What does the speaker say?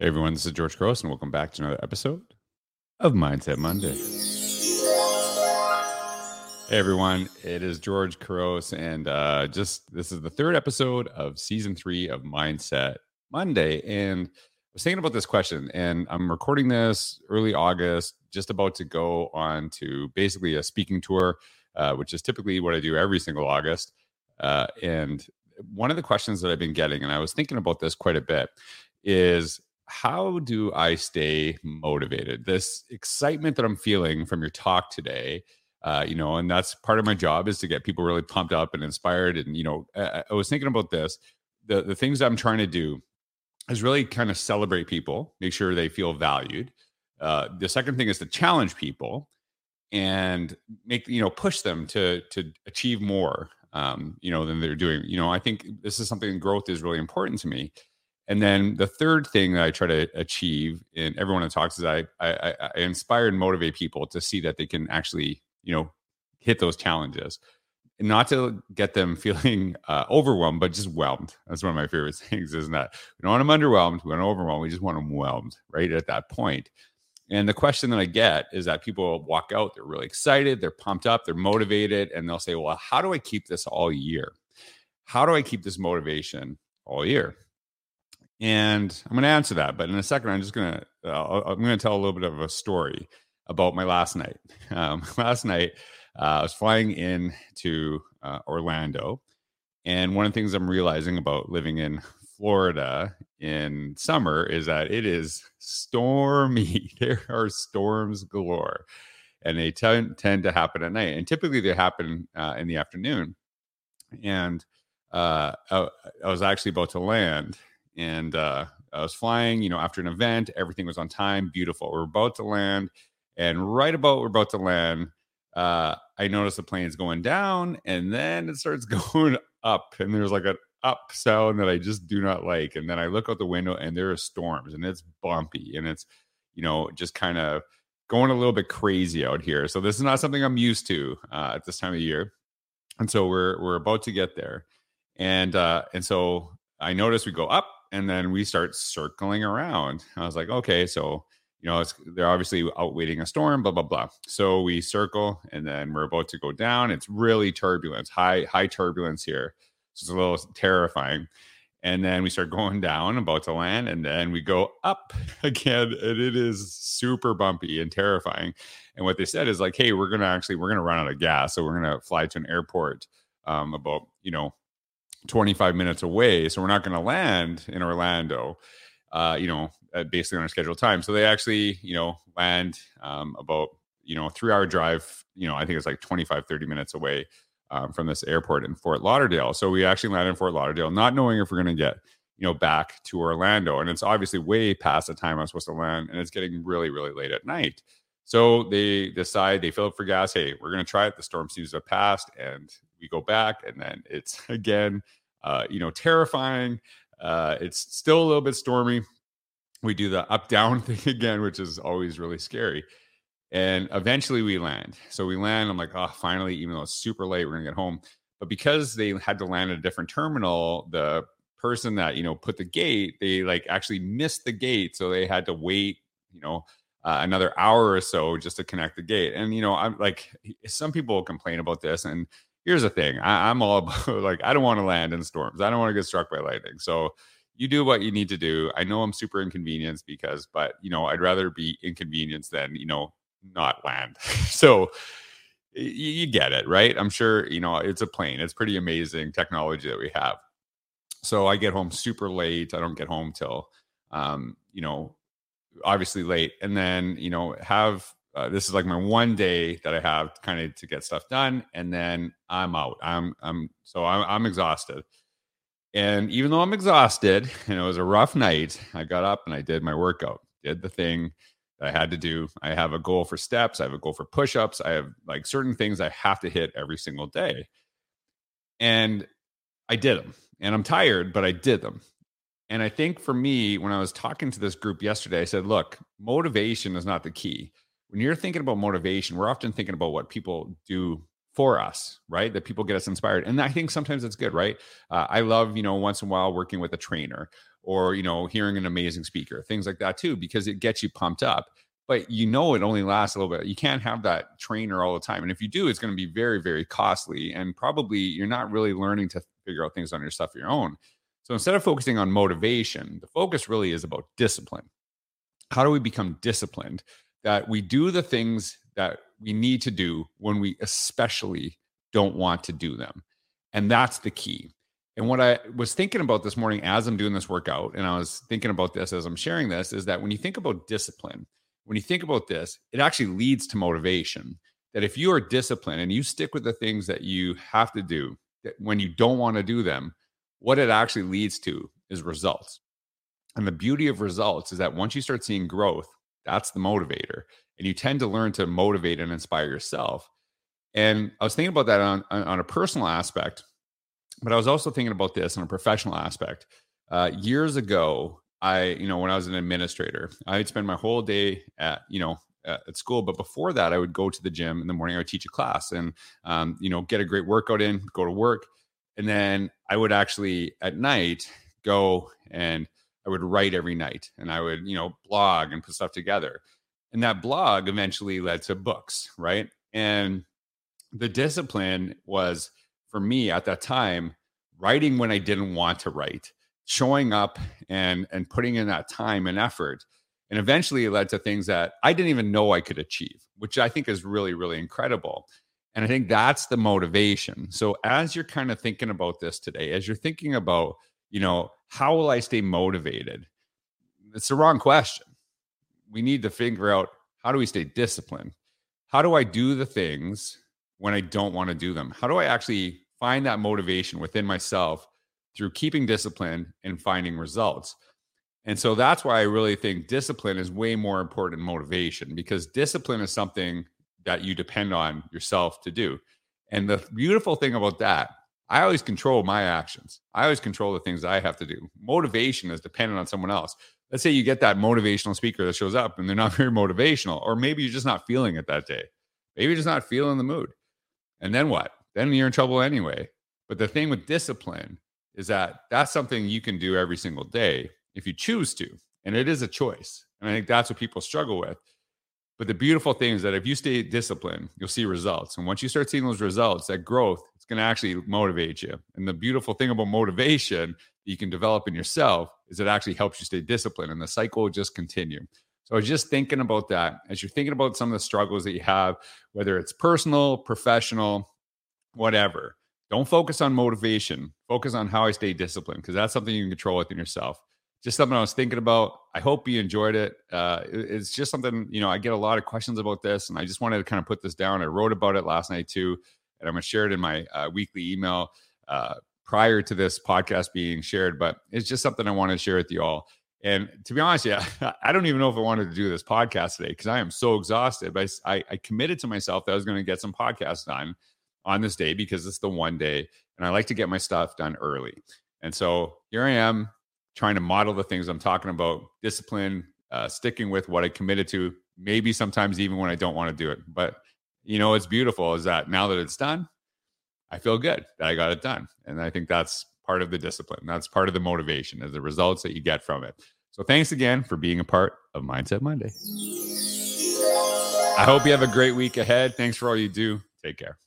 Hey everyone, this is George Couros, and welcome back to another episode of Mindset Monday. Hey everyone, it is George Couros, and uh, just this is the third episode of season three of Mindset Monday. And I was thinking about this question, and I'm recording this early August, just about to go on to basically a speaking tour, uh, which is typically what I do every single August. Uh, and one of the questions that I've been getting, and I was thinking about this quite a bit, is how do I stay motivated? This excitement that I'm feeling from your talk today, uh, you know, and that's part of my job is to get people really pumped up and inspired. And you know, I, I was thinking about this. The the things I'm trying to do is really kind of celebrate people, make sure they feel valued. Uh, the second thing is to challenge people and make you know push them to to achieve more um, you know than they're doing. You know, I think this is something growth is really important to me and then the third thing that I try to achieve in everyone that talks is I, I, I inspire and motivate people to see that they can actually, you know, hit those challenges. Not to get them feeling uh, overwhelmed, but just whelmed. That's one of my favorite things, isn't that? We don't want them underwhelmed. We don't overwhelmed. We just want them whelmed right at that point. And the question that I get is that people walk out, they're really excited, they're pumped up, they're motivated, and they'll say, Well, how do I keep this all year? How do I keep this motivation all year? And I'm going to answer that, but in a second, I'm just going to uh, I'm going to tell a little bit of a story about my last night. Um, last night, uh, I was flying in to uh, Orlando, and one of the things I'm realizing about living in Florida in summer is that it is stormy. There are storms galore, and they tend tend to happen at night. And typically, they happen uh, in the afternoon. And uh, I, I was actually about to land and uh, I was flying, you know, after an event, everything was on time, beautiful. We're about to land, and right about we're about to land, uh, I noticed the plane's going down, and then it starts going up, and there's like an up sound that I just do not like. And then I look out the window, and there are storms, and it's bumpy, and it's, you know, just kind of going a little bit crazy out here. So this is not something I'm used to uh, at this time of year, and so we're we're about to get there, and uh, and so I notice we go up and then we start circling around. I was like, okay, so you know, they're obviously out waiting a storm, blah blah blah. So we circle, and then we're about to go down. It's really turbulence, high high turbulence here. So it's a little terrifying. And then we start going down, about to land, and then we go up again, and it is super bumpy and terrifying. And what they said is like, hey, we're gonna actually we're gonna run out of gas, so we're gonna fly to an airport um, about you know 25 minutes away. So we're not going to land in Orlando, uh, you know, basically on a scheduled time. So they actually, you know, land um, about, you know, three hour drive, you know, I think it's like 25, 30 minutes away um, from this airport in Fort Lauderdale. So we actually landed in Fort Lauderdale, not knowing if we're going to get, you know, back to Orlando. And it's obviously way past the time I'm supposed to land and it's getting really, really late at night. So they decide they fill up for gas. Hey, we're going to try it. The storm seems to have passed, and we go back, and then it's again, uh, you know, terrifying. Uh, it's still a little bit stormy. We do the up down thing again, which is always really scary. And eventually we land. So we land. I'm like, oh, finally, even though it's super late, we're gonna get home. But because they had to land at a different terminal, the person that you know put the gate, they like actually missed the gate, so they had to wait. You know, uh, another hour or so just to connect the gate. And you know, I'm like, some people complain about this, and here's the thing: I, am all about like, I don't want to land in storms. I don't want to get struck by lightning. So you do what you need to do. I know I'm super inconvenienced because, but you know, I'd rather be inconvenienced than you know not land. so you, you get it, right? I'm sure you know it's a plane. It's pretty amazing technology that we have. So I get home super late. I don't get home till um, you know obviously late and then you know have uh, this is like my one day that i have kind of to get stuff done and then i'm out. I'm i'm so i'm, I'm exhausted. And even though i'm exhausted and it was a rough night i got up and i did my workout did the thing that i had to do. I have a goal for steps i have a goal for push-ups i have like certain things i have to hit every single day. And i did them and i'm tired but i did them and I think for me, when I was talking to this group yesterday, I said, look, motivation is not the key. When you're thinking about motivation, we're often thinking about what people do for us, right? That people get us inspired. And I think sometimes it's good, right? Uh, I love, you know, once in a while working with a trainer or you know hearing an amazing speaker things like that too because it gets you pumped up but you know it only lasts a little bit you can't have that trainer all the time and if you do it's going to be very very costly and probably you're not really learning to figure out things on your stuff your own so instead of focusing on motivation the focus really is about discipline how do we become disciplined that we do the things that we need to do when we especially don't want to do them and that's the key and what I was thinking about this morning as I'm doing this workout, and I was thinking about this as I'm sharing this, is that when you think about discipline, when you think about this, it actually leads to motivation. That if you are disciplined and you stick with the things that you have to do, that when you don't want to do them, what it actually leads to is results. And the beauty of results is that once you start seeing growth, that's the motivator. And you tend to learn to motivate and inspire yourself. And I was thinking about that on, on a personal aspect but I was also thinking about this on a professional aspect. Uh, years ago, I, you know, when I was an administrator, I'd spend my whole day at, you know, at school. But before that, I would go to the gym in the morning. I would teach a class and, um, you know, get a great workout in, go to work. And then I would actually at night go and I would write every night and I would, you know, blog and put stuff together. And that blog eventually led to books, right? And the discipline was for me at that time, writing when I didn't want to write, showing up and and putting in that time and effort. And eventually it led to things that I didn't even know I could achieve, which I think is really, really incredible. And I think that's the motivation. So as you're kind of thinking about this today, as you're thinking about, you know, how will I stay motivated? It's the wrong question. We need to figure out how do we stay disciplined? How do I do the things when I don't want to do them? How do I actually find that motivation within myself through keeping discipline and finding results? And so that's why I really think discipline is way more important than motivation because discipline is something that you depend on yourself to do. And the beautiful thing about that, I always control my actions. I always control the things I have to do. Motivation is dependent on someone else. Let's say you get that motivational speaker that shows up and they're not very motivational, or maybe you're just not feeling it that day. Maybe you're just not feeling the mood. And then what? Then you're in trouble anyway. But the thing with discipline is that that's something you can do every single day if you choose to. And it is a choice. And I think that's what people struggle with. But the beautiful thing is that if you stay disciplined, you'll see results. And once you start seeing those results, that growth, it's going to actually motivate you. And the beautiful thing about motivation that you can develop in yourself is it actually helps you stay disciplined and the cycle will just continue. So I was just thinking about that as you're thinking about some of the struggles that you have, whether it's personal, professional, whatever. Don't focus on motivation. Focus on how I stay disciplined because that's something you can control within yourself. Just something I was thinking about. I hope you enjoyed it. Uh, it's just something, you know, I get a lot of questions about this and I just wanted to kind of put this down. I wrote about it last night too, and I'm going to share it in my uh, weekly email uh, prior to this podcast being shared. But it's just something I want to share with you all. And to be honest, yeah, I don't even know if I wanted to do this podcast today because I am so exhausted. But I, I committed to myself that I was going to get some podcasts done on this day because it's the one day, and I like to get my stuff done early. And so here I am trying to model the things I'm talking about: discipline, uh, sticking with what I committed to. Maybe sometimes even when I don't want to do it, but you know, it's beautiful is that now that it's done, I feel good that I got it done, and I think that's part of the discipline. That's part of the motivation, is the results that you get from it. So thanks again for being a part of Mindset Monday. I hope you have a great week ahead. Thanks for all you do. Take care.